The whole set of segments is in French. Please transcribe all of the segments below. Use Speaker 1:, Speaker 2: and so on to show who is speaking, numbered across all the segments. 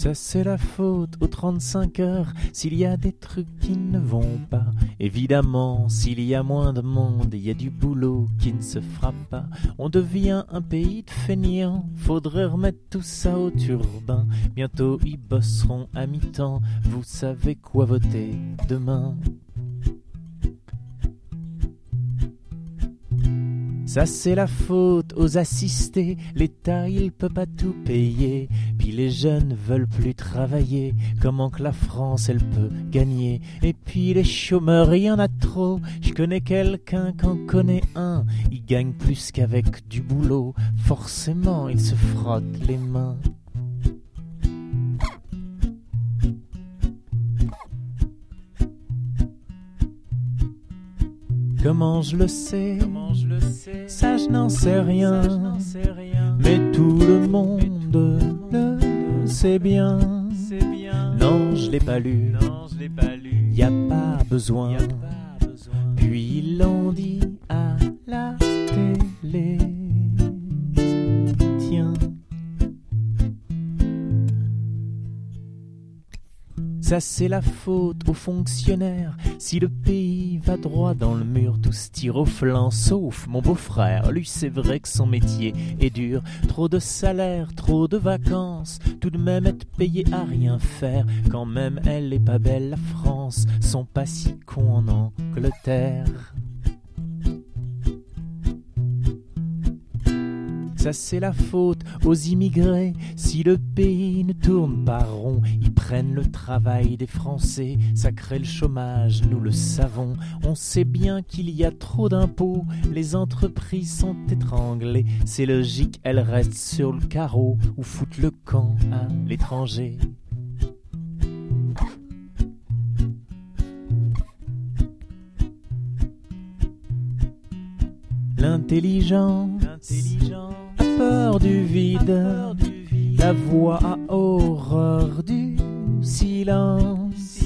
Speaker 1: Ça c'est la faute aux 35 heures s'il y a des trucs qui ne vont pas. Évidemment, s'il y a moins de monde, il y a du boulot qui ne se fera pas. On devient un pays de feignants, faudrait remettre tout ça au turbin. Bientôt ils bosseront à mi-temps, vous savez quoi voter demain. Ça c'est la faute aux assistés, l'État il peut pas tout payer, puis les jeunes veulent plus travailler, comment que la France elle peut gagner, et puis les chômeurs il y en a trop, je connais quelqu'un qu'en connaît un, il gagne plus qu'avec du boulot, forcément il se frotte les mains. Comment je le sais? Ça je n'en sais rien. Mais tout le monde le sait bien. Non, je l'ai pas lu. Y a pas besoin. Puis ils l'ont dit à la télé. Tiens. Ça c'est la faute aux fonctionnaires. Si le pays va droit dans le mur, tout se tire au flanc, sauf mon beau-frère. Lui c'est vrai que son métier est dur. Trop de salaire, trop de vacances. Tout de même être payé à rien faire. Quand même elle est pas belle, la France. Sont pas si cons en Angleterre. Ça c'est la faute aux immigrés. Si le pays ne tourne pas rond, ils prennent le travail des Français. Ça crée le chômage, nous le savons. On sait bien qu'il y a trop d'impôts. Les entreprises sont étranglées. C'est logique, elles restent sur le carreau ou foutent le camp à l'étranger. L'intelligence la voix a horreur du silence,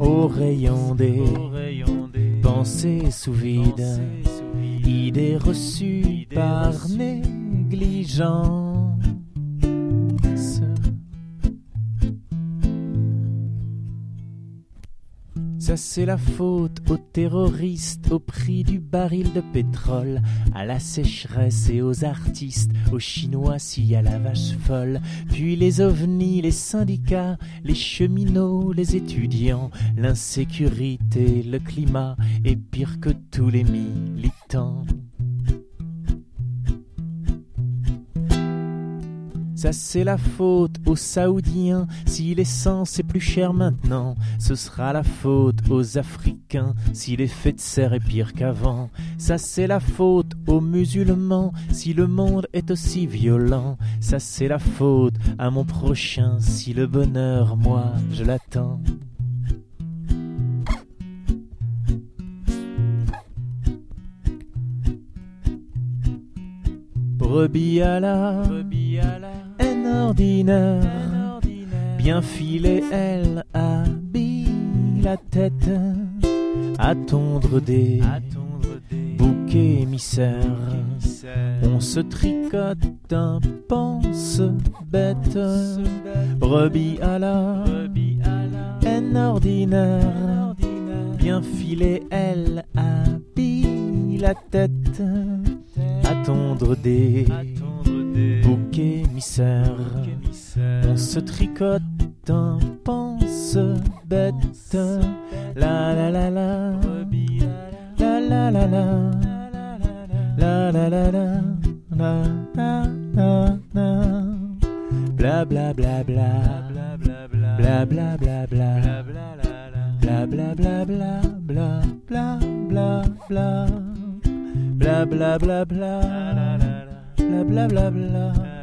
Speaker 1: au rayon des pensées sous vide, idées reçues par négligence. Ça c'est la faute aux terroristes, au prix du baril de pétrole, à la sécheresse et aux artistes, aux Chinois y a la vache folle, puis les ovnis, les syndicats, les cheminots, les étudiants, l'insécurité, le climat, et pire que tous les militants. Ça c'est la faute aux Saoudiens, si l'essence est plus chère maintenant, ce sera la faute aux Africains, si l'effet de serre est pire qu'avant. Ça c'est la faute aux musulmans, si le monde est aussi violent. Ça c'est la faute à mon prochain, si le bonheur, moi, je l'attends. Bien filée, elle habille la tête. À tondre des bouquets émissaires. On se tricote un pense bête, brebis à la haine ordinaire, bien filée, elle habille la tête. Attendre des bouquets on se tricote un pense bête. La la la la, la la la la, la la la la, la la la la, bla bla bla bla, bla bla bla bla, bla bla bla bla, bla bla bla bla, bla bla bla bla, bla bla bla bla.